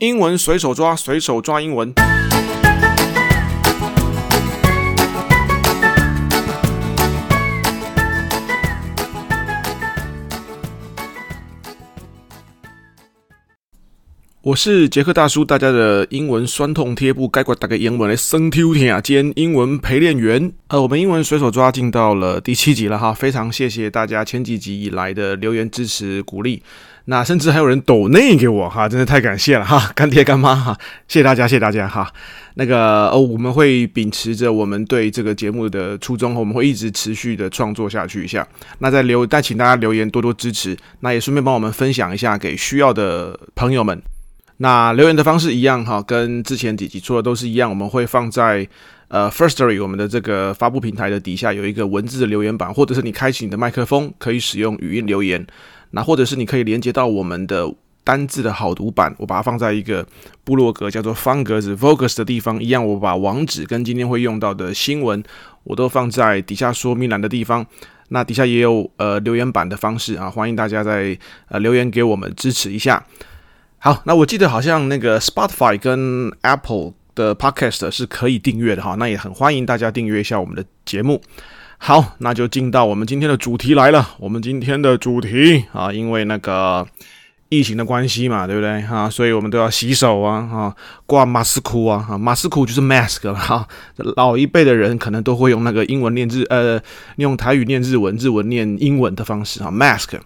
英文随手抓，随手抓英文。我是杰克大叔，大家的英文酸痛贴布，该管打个英文来生听听啊！兼英文陪练员，呃，我们英文随手抓进到了第七集了哈，非常谢谢大家前几集以来的留言支持鼓励，那甚至还有人抖内给我哈，真的太感谢了哈，干爹干妈哈，谢谢大家，谢谢大家哈。那个哦，我们会秉持着我们对这个节目的初衷，我们会一直持续的创作下去一下。那在留，但请大家留言多多支持，那也顺便帮我们分享一下给需要的朋友们。那留言的方式一样哈，跟之前几集说的都是一样。我们会放在呃 Firstory 我们的这个发布平台的底下有一个文字的留言板，或者是你开启你的麦克风可以使用语音留言。那或者是你可以连接到我们的单字的好读版，我把它放在一个部落格叫做方格子 Vocus 的地方一样。我把网址跟今天会用到的新闻我都放在底下说明栏的地方。那底下也有呃留言板的方式啊，欢迎大家在呃留言给我们支持一下。好，那我记得好像那个 Spotify 跟 Apple 的 Podcast 是可以订阅的哈，那也很欢迎大家订阅一下我们的节目。好，那就进到我们今天的主题来了。我们今天的主题啊，因为那个疫情的关系嘛，对不对哈？所以我们都要洗手啊，哈，挂马斯库啊，哈，马斯库就是 mask 了哈。老一辈的人可能都会用那个英文念日，呃，用台语念日文，日文念英文的方式哈，mask。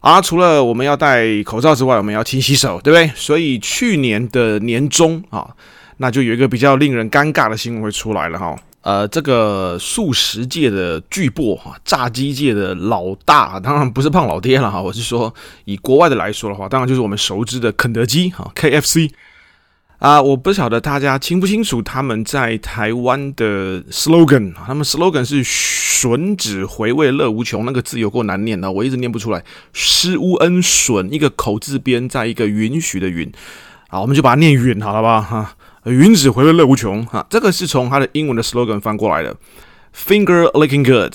啊，除了我们要戴口罩之外，我们要勤洗手，对不对？所以去年的年中啊，那就有一个比较令人尴尬的新闻会出来了哈。呃，这个素食界的巨擘哈，炸鸡界的老大，当然不是胖老爹了哈。我是说，以国外的来说的话，当然就是我们熟知的肯德基哈，KFC。啊，我不晓得大家清不清楚他们在台湾的 slogan，啊他们 slogan 是“吮指回味乐无穷”，那个字有够难念的，我一直念不出来。施乌恩吮一个口字边，在一个允许的允，啊，我们就把它念允好了吧？哈，云指回味乐无穷，哈，这个是从他的英文的 slogan 翻过来的，finger licking good。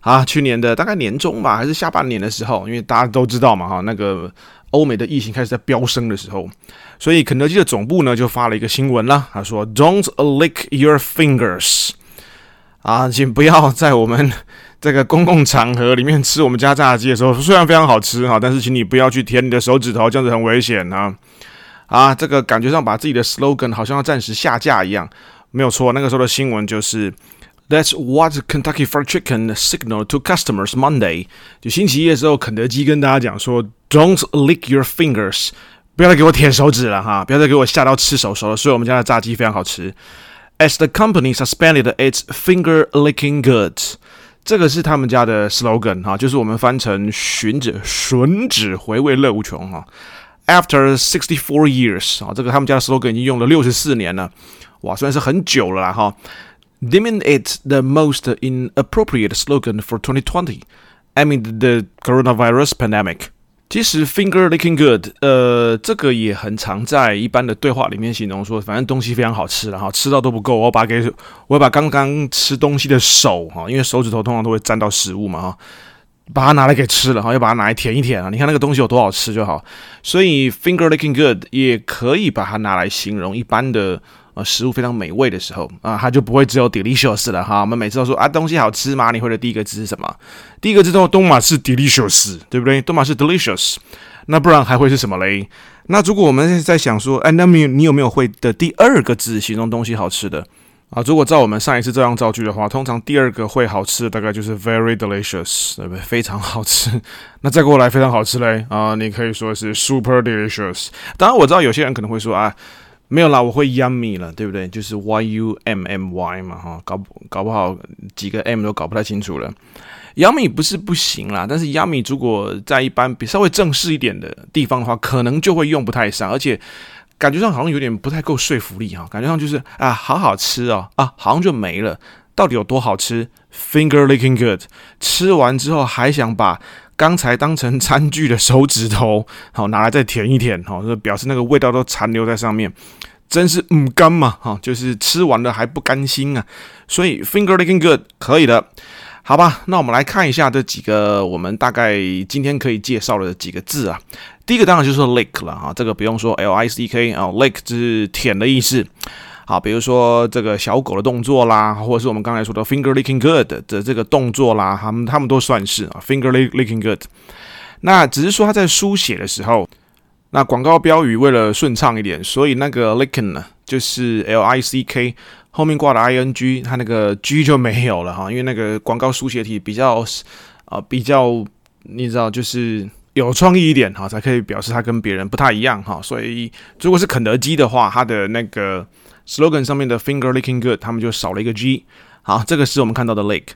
啊，去年的大概年中吧，还是下半年的时候，因为大家都知道嘛，哈，那个。欧美的疫情开始在飙升的时候，所以肯德基的总部呢就发了一个新闻啦，他说：“Don't lick your fingers，啊，请不要在我们 这个公共场合里面吃我们家炸鸡的时候，虽然非常好吃哈，但是请你不要去舔你的手指头，这样子很危险啊！啊，这个感觉上把自己的 slogan 好像要暂时下架一样，没有错，那个时候的新闻就是。” That's what Kentucky Fried Chicken signaled to customers Monday。就星期一的时候，肯德基跟大家讲说：“Don't lick your fingers，不要再给我舔手指了哈，不要再给我吓到吃手手了。”所以我们家的炸鸡非常好吃。As the company suspended its finger licking goods，这个是他们家的 slogan 哈，就是我们翻成“吮指吮指回味乐无穷”哈。After sixty four years 啊，这个他们家的 slogan 已经用了六十四年了，哇，虽然是很久了啦哈。Deeming it the most inappropriate slogan for 2020 amid the coronavirus pandemic。其实 finger licking good，呃，这个也很常在一般的对话里面形容说，反正东西非常好吃，然后吃到都不够，我把给，我把刚刚吃东西的手哈，因为手指头通常都会沾到食物嘛哈，把它拿来给吃了哈，要把它拿来舔一舔啊，你看那个东西有多好吃就好。所以 finger licking good 也可以把它拿来形容一般的。呃，食物非常美味的时候啊，它就不会只有 delicious 了哈。我们每次都说啊，东西好吃吗？你会的第一个字是什么？第一个字都东马是 delicious，对不对？东马是 delicious，那不然还会是什么嘞？那如果我们在想说，哎，那么你有没有会的第二个字形容东西好吃的啊？如果照我们上一次这样造句的话，通常第二个会好吃的大概就是 very delicious，对不对？非常好吃。那再过来非常好吃嘞啊，你可以说是 super delicious。当然我知道有些人可能会说啊。没有啦，我会 yummy 了，对不对？就是 y u m m y 嘛，哈，搞搞不好几个 m 都搞不太清楚了。yummy 不是不行啦，但是 yummy 如果在一般比稍微正式一点的地方的话，可能就会用不太上，而且感觉上好像有点不太够说服力哈。感觉上就是啊，好好吃哦，啊，好像就没了。到底有多好吃？Finger licking good，吃完之后还想把刚才当成餐具的手指头，好拿来再舔一舔，好，就表示那个味道都残留在上面，真是唔甘嘛，哈，就是吃完了还不甘心啊，所以 finger licking good 可以的，好吧，那我们来看一下这几个我们大概今天可以介绍的几个字啊，第一个当然就是 lick 了哈，这个不用说 L I C K 啊，lick 就是舔的意思。好，比如说这个小狗的动作啦，或者是我们刚才说的 finger licking good 的这个动作啦，他们他们都算是啊 finger licking good。那只是说他在书写的时候，那广告标语为了顺畅一点，所以那个 licking 呢，就是 L I C K 后面挂的 I N G，它那个 G 就没有了哈，因为那个广告书写体比较啊比较，你知道就是。有创意一点哈，才可以表示它跟别人不太一样哈。所以如果是肯德基的话，它的那个 slogan 上面的 finger licking good，他们就少了一个 G。好，这个是我们看到的 lake。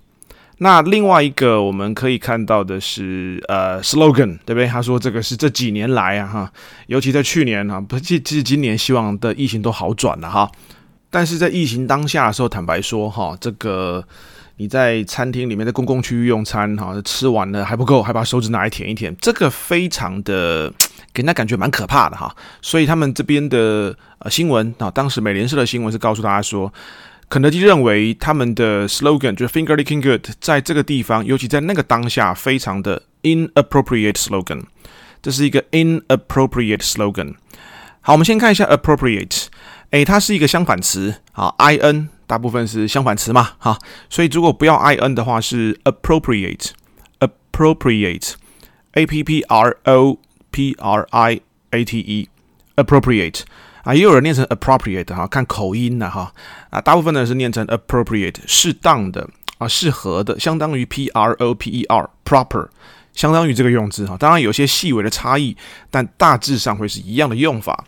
那另外一个我们可以看到的是呃 slogan，对不对？他说这个是这几年来啊哈，尤其在去年哈，不，其实今年希望的疫情都好转了哈。但是在疫情当下的时候，坦白说哈，这个。你在餐厅里面，在公共区域用餐，哈，吃完了还不够，还把手指拿来舔一舔，这个非常的 给人家感觉蛮可怕的哈。所以他们这边的呃新闻啊，当时美联社的新闻是告诉大家说，肯德基认为他们的 slogan 就是 finger licking good，在这个地方，尤其在那个当下，非常的 inappropriate slogan，这是一个 inappropriate slogan。好，我们先看一下 appropriate，诶，它是一个相反词，好，i n。大部分是相反词嘛，哈，所以如果不要 i n 的话是 appropriate，appropriate，a p p r o p r i a t e，appropriate 啊，也有人念成 appropriate 哈，看口音的哈，啊，大部分呢是念成 appropriate，适当的啊，适合的，相当于 p r o p e r，proper，相当于这个用字哈，当然有些细微的差异，但大致上会是一样的用法。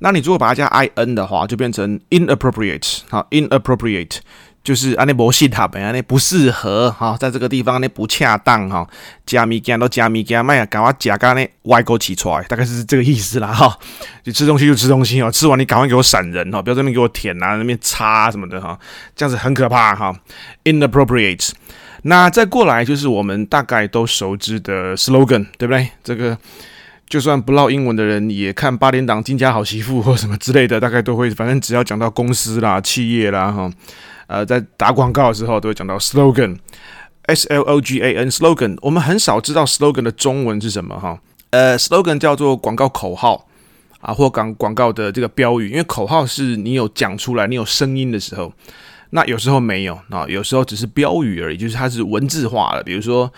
那你如果把它加 i n 的话，就变成 inappropriate 好，inappropriate 就是安尼不适合，安尼不适合哈，在这个地方安尼不恰当哈，加物件都加物件，卖啊，赶快夹干呢，歪勾起出来，大概是这个意思啦哈。你吃东西就吃东西哦，吃完你赶快给我闪人哈，不要在那边给我舔啊，那边擦什么的哈，这样子很可怕哈。inappropriate，那再过来就是我们大概都熟知的 slogan，对不对？这个。就算不唠英文的人，也看八点档《金家好媳妇》或什么之类的，大概都会。反正只要讲到公司啦、企业啦，哈，呃，在打广告的时候都会讲到 slogan，S L O G A N，slogan。我们很少知道 slogan 的中文是什么，哈。呃，slogan 叫做广告口号啊，或广广告的这个标语。因为口号是你有讲出来，你有声音的时候。那有时候没有啊，有时候只是标语而已，就是它是文字化的。比如说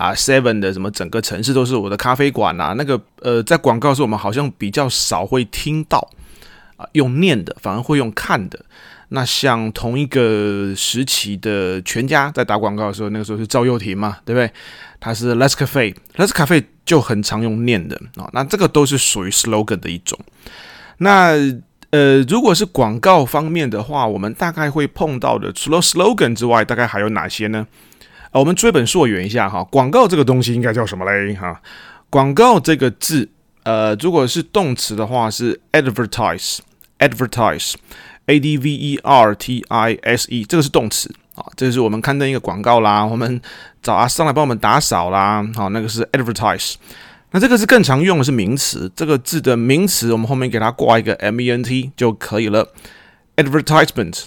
啊，Seven 的什么整个城市都是我的咖啡馆呐，那个呃，在广告的时我们好像比较少会听到啊用念的，反而会用看的。那像同一个时期的全家在打广告的时候，那个时候是赵又廷嘛，对不对？他是 Let's Cafe，Let's Cafe 就很常用念的啊。那这个都是属于 slogan 的一种。那呃，如果是广告方面的话，我们大概会碰到的，除了 slogan 之外，大概还有哪些呢？呃，我们追本溯源一下哈，广告这个东西应该叫什么嘞？哈，广告这个字，呃，如果是动词的话是 advertise，advertise，a d v e r t i s e，这个是动词啊，这是我们刊登一个广告啦，我们找阿桑来帮我们打扫啦，好，那个是 advertise。那这个是更常用的是名词，这个字的名词我们后面给它挂一个 ment 就可以了，advertisement。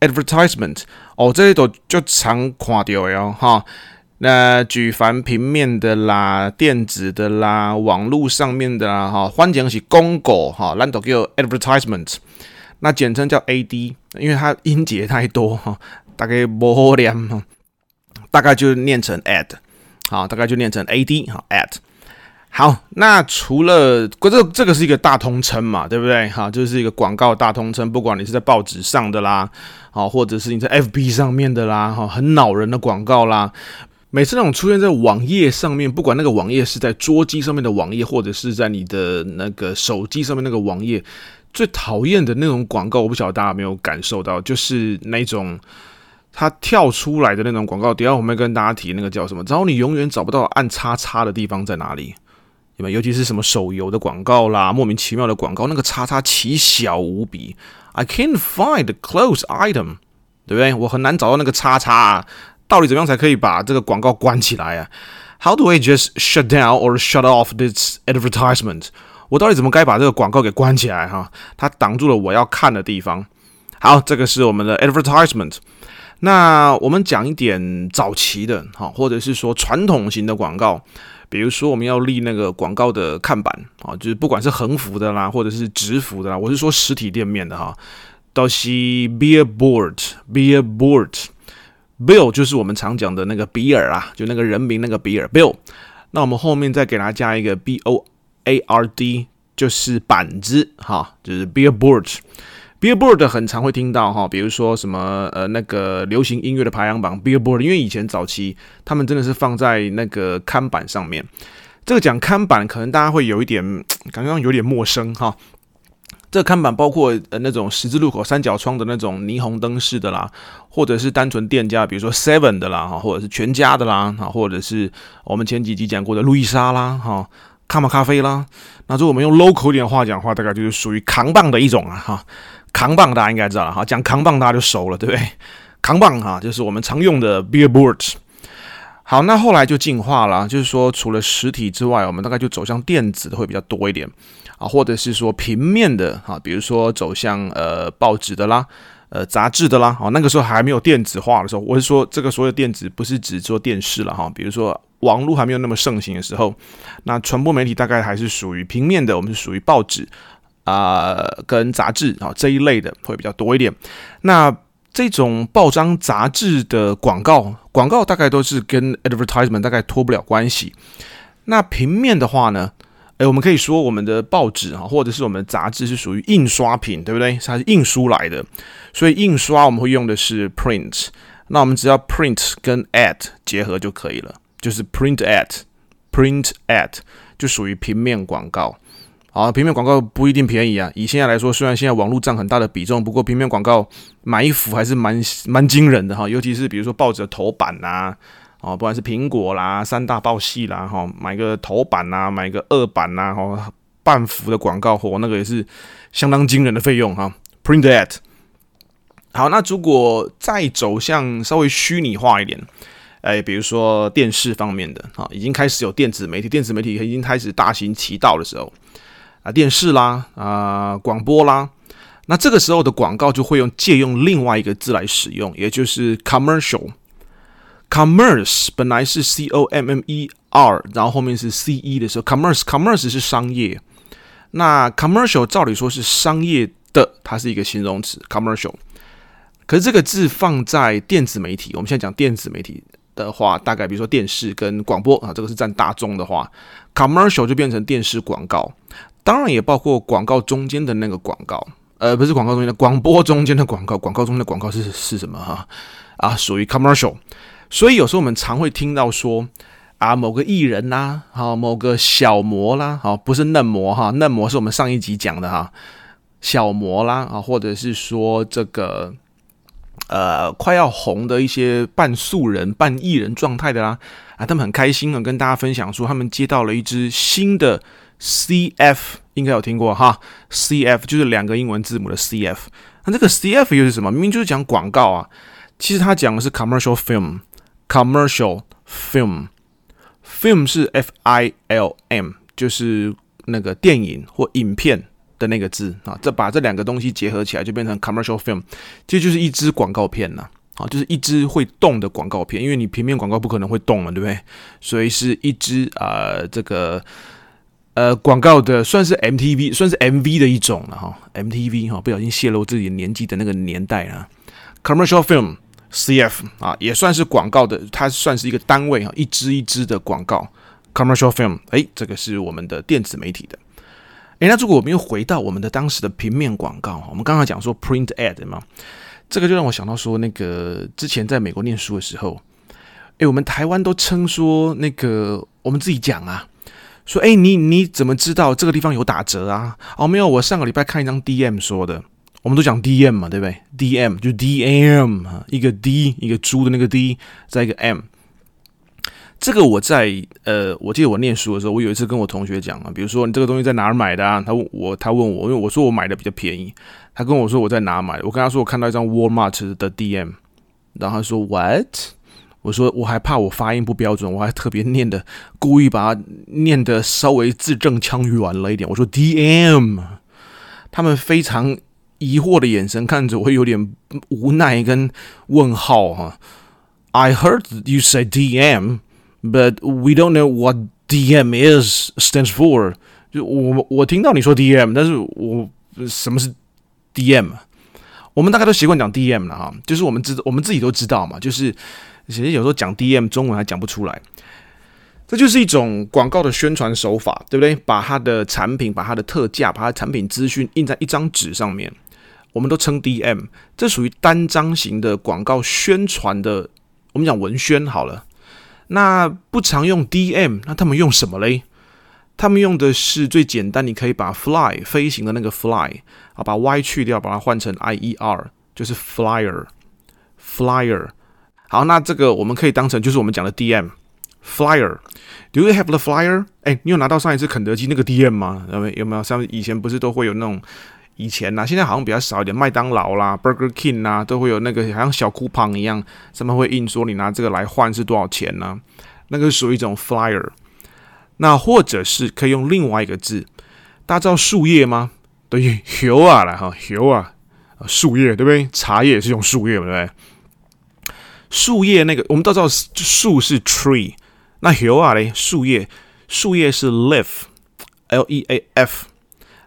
Advertisement 哦，这一朵就常看到哟哈。那举凡平面的啦、电子的啦、网络上面的啦，哈，欢迎是公狗哈，咱都叫 advertisement，那简称叫 ad，因为它音节太多哈，大概不好念，大概就念成 ad，好，大概就念成 ad 哈 ad。好，那除了这这个是一个大通称嘛，对不对？哈，就是一个广告大通称，不管你是在报纸上的啦，好，或者是你在 FB 上面的啦，哈，很恼人的广告啦。每次那种出现在网页上面，不管那个网页是在桌机上面的网页，或者是在你的那个手机上面那个网页，最讨厌的那种广告，我不晓得大家有没有感受到，就是那种它跳出来的那种广告。等下我们跟大家提那个叫什么？然后你永远找不到按叉叉的地方在哪里。尤其是什么手游的广告啦，莫名其妙的广告，那个叉叉奇小无比，I can't find the close item，对不对？我很难找到那个叉叉啊，到底怎么样才可以把这个广告关起来啊？How do I just shut down or shut off this advertisement？我到底怎么该把这个广告给关起来哈？它挡住了我要看的地方。好，这个是我们的 advertisement。那我们讲一点早期的哈，或者是说传统型的广告。比如说我们要立那个广告的看板啊，就是不管是横幅的啦，或者是直幅的啦，我是说实体店面的哈，都是 billboard，billboard，bill 就是我们常讲的那个比尔啊，就那个人名那个比尔 bill，那我们后面再给它加一个 b o a r d，就是板子哈，就是 billboard。Billboard 很常会听到哈，比如说什么呃那个流行音乐的排行榜 Billboard，因为以前早期他们真的是放在那个看板上面。这个讲看板可能大家会有一点 感觉上有点陌生哈。这个看板包括呃那种十字路口三角窗的那种霓虹灯式的啦，或者是单纯店家，比如说 Seven 的啦哈，或者是全家的啦哈，或者是我们前几集讲过的路易莎啦哈，卡玛咖啡啦。那如果我们用 local 点话讲话，大概就是属于扛棒的一种啊哈。扛棒大家应该知道了哈，讲扛棒大家就熟了，对不对？扛棒哈，就是我们常用的 beer boards。好，那后来就进化了，就是说除了实体之外，我们大概就走向电子的会比较多一点啊，或者是说平面的哈，比如说走向呃报纸的啦，呃杂志的啦。哦，那个时候还没有电子化的时候，我是说这个所有电子不是只做电视了哈，比如说网络还没有那么盛行的时候，那传播媒体大概还是属于平面的，我们是属于报纸。啊、跟杂志啊这一类的会比较多一点。那这种报章杂志的广告，广告大概都是跟 advertisement 大概脱不了关系。那平面的话呢，诶，我们可以说我们的报纸啊，或者是我们的杂志是属于印刷品，对不对？它是印书来的，所以印刷我们会用的是 print。那我们只要 print 跟 ad 结合就可以了，就是 print ad，print ad 就属于平面广告。好，平面广告不一定便宜啊。以现在来说，虽然现在网络占很大的比重，不过平面广告买一幅还是蛮蛮惊人的哈。尤其是比如说报纸的头版呐、啊，哦，不管是苹果啦、三大报系啦，哈，买个头版呐、买个二版呐、啊，哈，半幅的广告货，那个也是相当惊人的费用哈。Print ad。好，那如果再走向稍微虚拟化一点，哎，比如说电视方面的啊，已经开始有电子媒体，电子媒体已经开始大行其道的时候。啊，电视啦，啊，广播啦，那这个时候的广告就会用借用另外一个字来使用，也就是 commercial。commerce 本来是 c o m m e r，然后后面是 c e 的时候，commerce commerce 是商业。那 commercial 照理说是商业的，它是一个形容词 commercial。可是这个字放在电子媒体，我们现在讲电子媒体的话，大概比如说电视跟广播啊，这个是占大众的话，commercial 就变成电视广告。当然也包括广告中间的那个广告，呃，不是广告中间的广播中间的广告，广告中间的广告是是什么哈？啊，属于 commercial。所以有时候我们常会听到说啊，某个艺人啦，好，某个小模啦，好，不是嫩模哈，嫩模是我们上一集讲的哈，小模啦啊，或者是说这个呃快要红的一些半素人、半艺人状态的啦，啊，他们很开心的跟大家分享说，他们接到了一支新的。CF 应该有听过哈，CF 就是两个英文字母的 CF。那这个 CF 又是什么？明明就是讲广告啊，其实它讲的是 commercial film，commercial film，film 是 F I L M，就是那个电影或影片的那个字啊。这把这两个东西结合起来，就变成 commercial film，这就是一支广告片呐。啊，就是一支会动的广告片，因为你平面广告不可能会动嘛，对不对？所以是一支啊、呃，这个。呃，广告的算是 MTV，算是 MV 的一种了哈。MTV 哈，不小心泄露自己年纪的那个年代啊。Commercial film CF 啊，也算是广告的，它算是一个单位哈，一支一支的广告。Commercial film，哎，这个是我们的电子媒体的。哎，那如果我们又回到我们的当时的平面广告，我们刚刚讲说 print ad 嘛，这个就让我想到说，那个之前在美国念书的时候，哎，我们台湾都称说那个我们自己讲啊。说，哎，你你怎么知道这个地方有打折啊？哦，没有，我上个礼拜看一张 DM 说的，我们都讲 DM 嘛，对不对？DM 就 DM，一个 D 一个猪的那个 D，再一个 M。这个我在呃，我记得我念书的时候，我有一次跟我同学讲啊，比如说你这个东西在哪儿买的啊？他问我，他问我，因为我说我买的比较便宜，他跟我说我在哪买的，我跟他说我看到一张 Walmart 的 DM，然后他说 What？我说我还怕我发音不标准，我还特别念的，故意把它念的稍微字正腔圆了一点。我说 DM，他们非常疑惑的眼神看着我，有点无奈跟问号哈。I heard you say DM, but we don't know what DM is stands for？就我我听到你说 DM，但是我什么是 DM？我们大概都习惯讲 DM 了哈，就是我们知我们自己都知道嘛，就是其实有时候讲 DM 中文还讲不出来。这就是一种广告的宣传手法，对不对？把它的产品、把它的特价、把它产品资讯印在一张纸上面，我们都称 DM。这属于单张型的广告宣传的，我们讲文宣好了。那不常用 DM，那他们用什么嘞？他们用的是最简单，你可以把 fly 飞行的那个 fly 啊，把 y 去掉，把它换成 ier，就是 flyer，flyer。好，那这个我们可以当成就是我们讲的 DM。Flyer，Do you have the flyer？哎，你有拿到上一次肯德基那个 DM 吗？有没有？有没有？像以前不是都会有那种，以前呐、现在好像比较少一点。麦当劳啦，Burger King 啊，都会有那个好像小 coupon 一样，上面会印说你拿这个来换是多少钱呢、那个属于一种 flyer。那或者是可以用另外一个字，大家知道树叶吗？对，叶啊啦哈，叶啊，树叶对不对？茶叶也是用树叶对不对？树叶那个我们都知道树是 tree。那叶啊嘞，树叶，树叶是 leaf，L E A F。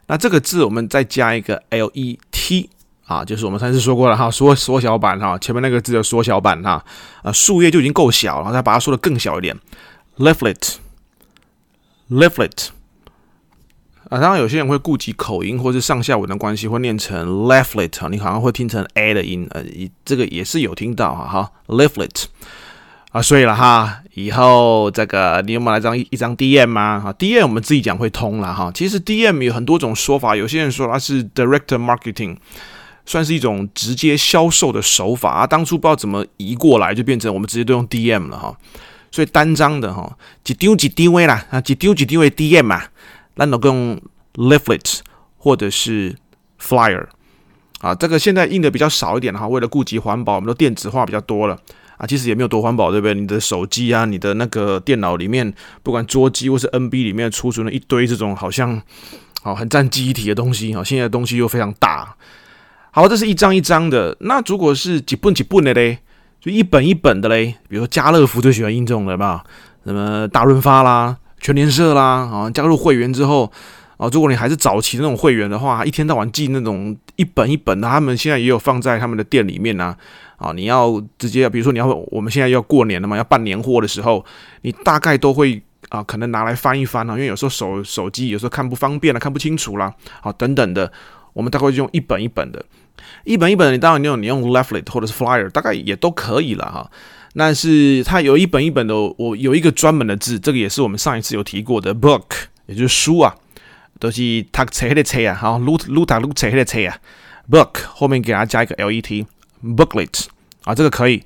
那这个字我们再加一个 L E T 啊，就是我们上次说过了哈，缩缩小版哈，前面那个字的缩小版哈。啊，树叶就已经够小了，然后再把它缩的更小一点，leaflet，leaflet。啊，当然有些人会顾及口音或是上下文的关系，会念成 leaflet，你好像会听成 a 的音，呃，这个也是有听到哈，，leaflet。啊，所以了哈，以后这个你有没有来张一张 DM 吗？哈，DM 我们自己讲会通了哈。其实 DM 有很多种说法，有些人说它是 direct marketing，算是一种直接销售的手法啊。当初不知道怎么移过来，就变成我们直接都用 DM 了哈。所以单张的哈，几丢几丢位啦，啊，几丢几丢位 DM 啊，那都用 leaflet 或者是 flyer 啊。这个现在印的比较少一点哈，为了顾及环保，我们都电子化比较多了。啊，其实也没有多环保，对不对？你的手机啊，你的那个电脑里面，不管桌机或是 NB 里面储存了一堆这种好像，好很占记忆体的东西，好，现在的东西又非常大。好，这是一张一张的。那如果是几本几本的嘞，就一本一本的嘞，比如说家乐福最喜欢印这种的吧，什么大润发啦、全联社啦，啊，加入会员之后，啊，如果你还是早期那种会员的话，一天到晚寄那种一本一本的，他们现在也有放在他们的店里面啊。啊，你要直接，比如说你要，我们现在要过年了嘛，要办年货的时候，你大概都会啊，可能拿来翻一翻啊，因为有时候手手机有时候看不方便了，看不清楚啦，好、啊、等等的，我们大概就用一本一本的，一本一本的，你当然你用你用 leaflet 或者是 flyer，大概也都可以了哈。但是它有一本一本的，我有一个专门的字，这个也是我们上一次有提过的 book，也就是书啊，都是读册的册啊，好，录录读录册的册啊，book 后面给它加一个 let。booklet 啊，这个可以。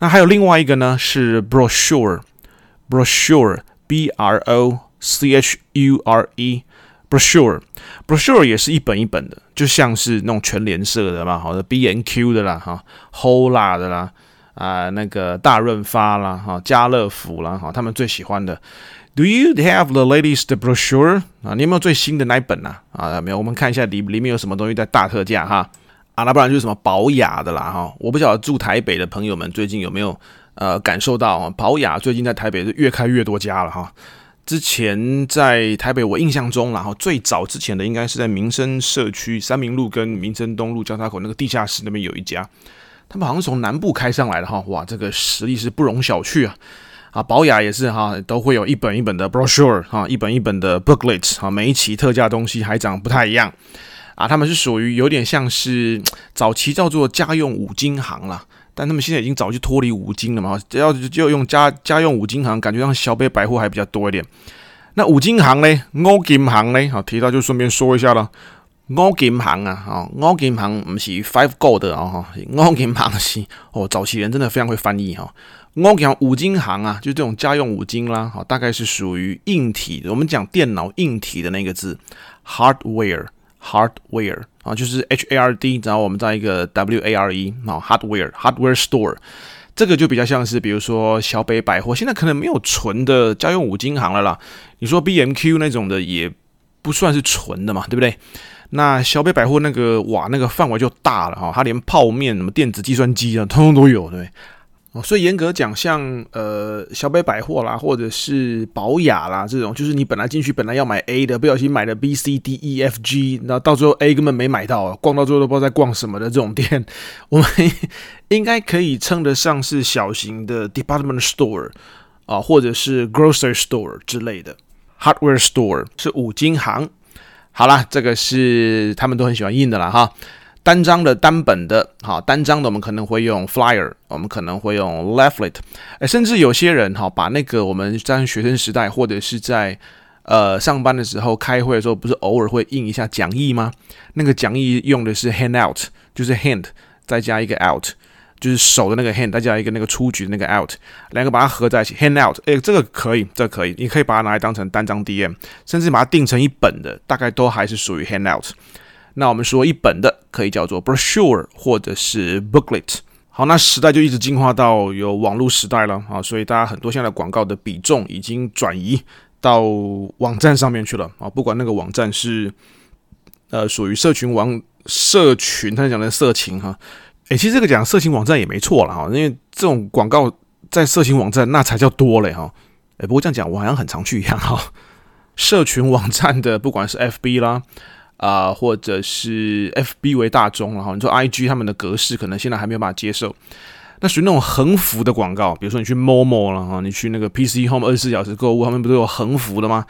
那还有另外一个呢，是 brochure，brochure，b r o c h u r e，brochure，brochure 也是一本一本的，就像是那种全联社的嘛，好的 B N Q 的啦，哈，Hola 的啦，啊，那个大润发啦，哈，家乐福啦，哈，他们最喜欢的。Do you have the latest brochure？啊，你有没有最新的那一本啊？啊，没有，我们看一下里里面有什么东西在大特价哈。啊，那不然就是什么宝雅的啦哈，我不晓得住台北的朋友们最近有没有呃感受到啊，宝雅最近在台北是越开越多家了哈。之前在台北我印象中，然后最早之前的应该是在民生社区三民路跟民生东路交叉口那个地下室那边有一家，他们好像从南部开上来的哈，哇，这个实力是不容小觑啊。啊，保雅也是哈，都会有一本一本的 brochure 哈，一本一本的 booklet 哈，每一期特价东西还长不太一样。啊，他们是属于有点像是早期叫做家用五金行啦，但他们现在已经早就脱离五金了嘛，只要就用家家用五金行，感觉像小北百货还比较多一点。那五金行呢？五金行呢？好，提到就顺便说一下了。五金行啊，啊，五金行不是 Five Gold 啊，哈，五金行是哦，早期人真的非常会翻译哈。五金行五金行啊，就这种家用五金啦，好，大概是属于硬体，我们讲电脑硬体的那个字，hardware。Hardware 啊，就是 H A R D，然后我们在一个 W A R E 啊，Hardware Hardware Store，这个就比较像是，比如说小北百货，现在可能没有纯的家用五金行了啦。你说 B M Q 那种的也不算是纯的嘛，对不对？那小北百货那个哇，那个范围就大了哈，它连泡面、什么电子计算机啊，通通都有，对？哦，所以严格讲，像呃小北百货啦，或者是宝雅啦这种，就是你本来进去本来要买 A 的，不小心买了 B、C、D、E、F、G，那到最后 A 根本没买到，逛到最后都不知道在逛什么的这种店，我们应该可以称得上是小型的 department store 啊，或者是 grocery store 之类的 hardware store 是五金行。好啦，这个是他们都很喜欢印的啦哈。单张的、单本的，好，单张的我们可能会用 flyer，我们可能会用 leaflet，诶，甚至有些人哈，把那个我们在学生时代或者是在呃上班的时候开会的时候，不是偶尔会印一下讲义吗？那个讲义用的是 handout，就是 hand 再加一个 out，就是手的那个 hand 再加一个那个出局的那个 out，两个把它合在一起 handout，诶，这个可以，这个可以，你可以把它拿来当成单张 DM，甚至把它定成一本的，大概都还是属于 handout。那我们说一本的可以叫做 brochure 或者是 booklet。好，那时代就一直进化到有网络时代了啊，所以大家很多现在广告的比重已经转移到网站上面去了啊，不管那个网站是呃属于社群网社群，他讲的色情哈，诶，其实这个讲色情网站也没错了哈，因为这种广告在色情网站那才叫多嘞哈，诶，不过这样讲我好像很常去一样哈，社群网站的不管是 FB 啦。啊、或者是 FB 为大宗了哈，你说 IG 他们的格式可能现在还没有办法接受，那属于那种横幅的广告，比如说你去 Momo 了哈，你去那个 PC Home 二十四小时购物，他们不都有横幅的吗？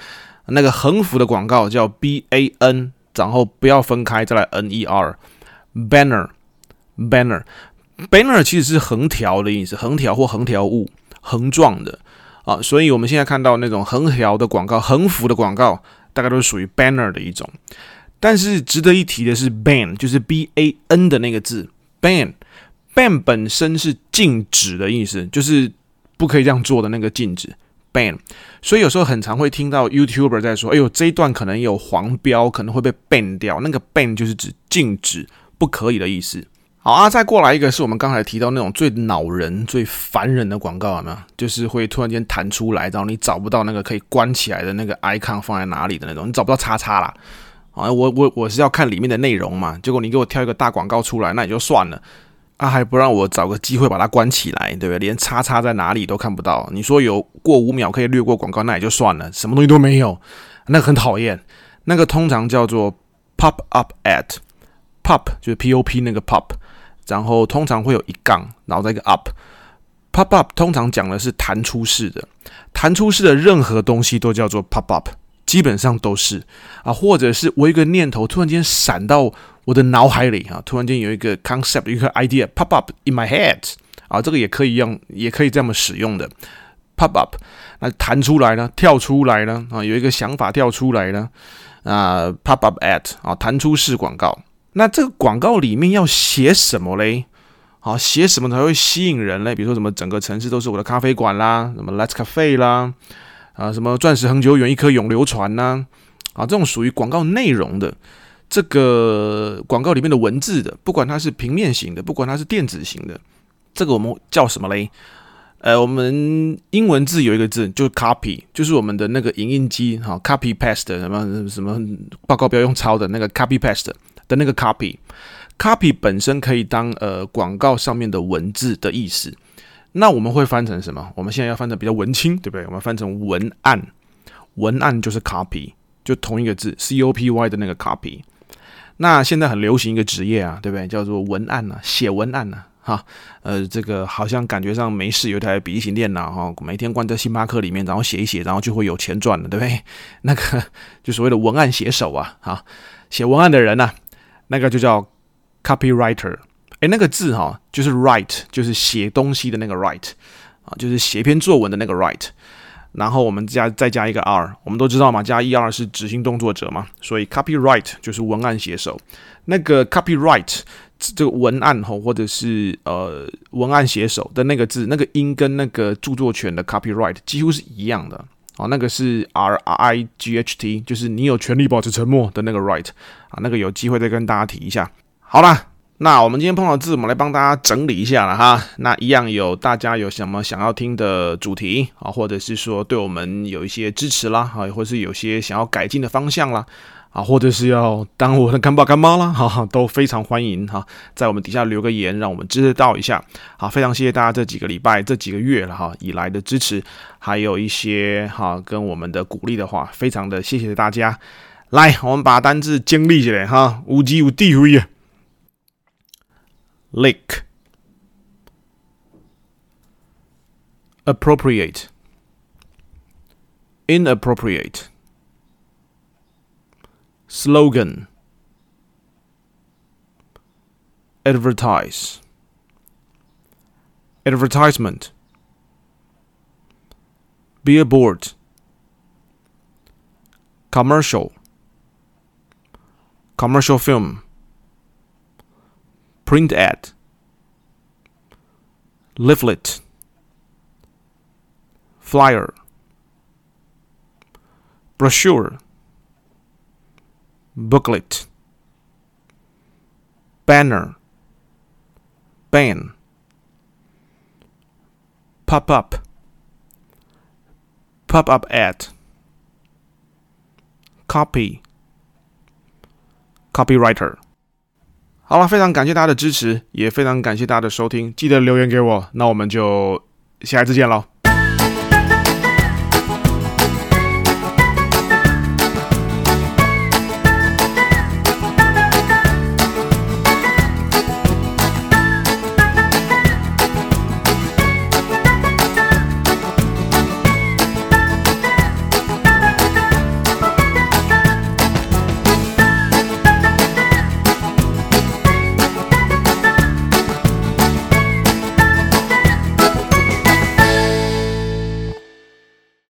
那个横幅的广告叫 BAN，然后不要分开再来 NER，Banner NER，Banner，Banner，Banner 其实是横条的意思，横条或横条物，横状的啊，所以我们现在看到那种横条的广告，横幅的广告，大概都是属于 Banner 的一种。但是值得一提的是，ban 就是 b a n 的那个字，ban，ban 本身是禁止的意思，就是不可以这样做的那个禁止，ban。所以有时候很常会听到 YouTuber 在说：“哎呦，这一段可能有黄标，可能会被 ban 掉。”那个 ban 就是指禁止、不可以的意思。好啊，再过来一个是我们刚才提到那种最恼人、最烦人的广告，有没有？就是会突然间弹出来，然后你找不到那个可以关起来的那个 icon 放在哪里的那种，你找不到叉叉啦。啊，我我我是要看里面的内容嘛，结果你给我挑一个大广告出来，那也就算了，啊还不让我找个机会把它关起来，对不对？连叉叉在哪里都看不到。你说有过五秒可以略过广告，那也就算了，什么东西都没有，那很讨厌。那个通常叫做 pop up ad，pop 就是 P O P 那个 pop，然后通常会有一杠，然后再一个 up，pop up 通常讲的是弹出式的，弹出式的任何东西都叫做 pop up。基本上都是。啊，或者是我一个念头突然间闪到我的脑海里啊，突然间有一个 concept，一个 idea pop up in my head 啊，这个也可以用，也可以这么使用的。Pop up，那弹出来呢，跳出来呢？啊，有一个想法跳出来呢？啊，pop up ad 啊，弹出式广告。那这个广告里面要写什么嘞？好，写什么才会吸引人嘞？比如说什么整个城市都是我的咖啡馆啦，什么 Let's Cafe 啦。啊，什么钻石恒久远，一颗永流传呐？啊，这种属于广告内容的，这个广告里面的文字的，不管它是平面型的，不管它是电子型的，这个我们叫什么嘞？呃，我们英文字有一个字，就是 copy，就是我们的那个影印机，哈，copy paste 什么什么报告不要用抄的那个 copy paste 的那个 copy，copy 本身可以当呃广告上面的文字的意思。那我们会翻成什么？我们现在要翻成比较文青，对不对？我们翻成文案，文案就是 copy，就同一个字，c o p y 的那个 copy。那现在很流行一个职业啊，对不对？叫做文案啊，写文案啊，哈，呃，这个好像感觉上没事，有一台笔记型电脑哈，每天关在星巴克里面，然后写一写，然后就会有钱赚了，对不对？那个就所谓的文案写手啊，哈，写文案的人啊，那个就叫 copywriter。诶，那个字哈，就是 write，就是写东西的那个 write，啊，就是写篇作文的那个 write，然后我们加再加一个 r，我们都知道嘛，加 er 是执行动作者嘛，所以 copyright 就是文案写手。那个 copyright 这个文案吼，或者是呃文案写手的那个字，那个音跟那个著作权的 copyright 几乎是一样的哦，那个是 r i g h t，就是你有权利保持沉默的那个 right 啊，那个有机会再跟大家提一下。好啦。那我们今天碰到字，我们来帮大家整理一下了哈。那一样有大家有什么想要听的主题啊，或者是说对我们有一些支持啦，啊，或者是有些想要改进的方向啦，啊，或者是要当我的干爸干妈啦，哈哈，都非常欢迎哈，在我们底下留个言，让我们知道一下。好，非常谢谢大家这几个礼拜、这几个月了哈以来的支持，还有一些哈跟我们的鼓励的话，非常的谢谢大家。来，我们把单字经历起来哈，无机无地位啊。Lake，appropriate，inappropriate slogan, advertise, advertisement, billboard, commercial, commercial film. Print ad, leaflet, flyer, brochure, booklet, banner, ban, pop up, pop up ad, copy, copywriter. 好了，非常感谢大家的支持，也非常感谢大家的收听，记得留言给我，那我们就下一次见喽。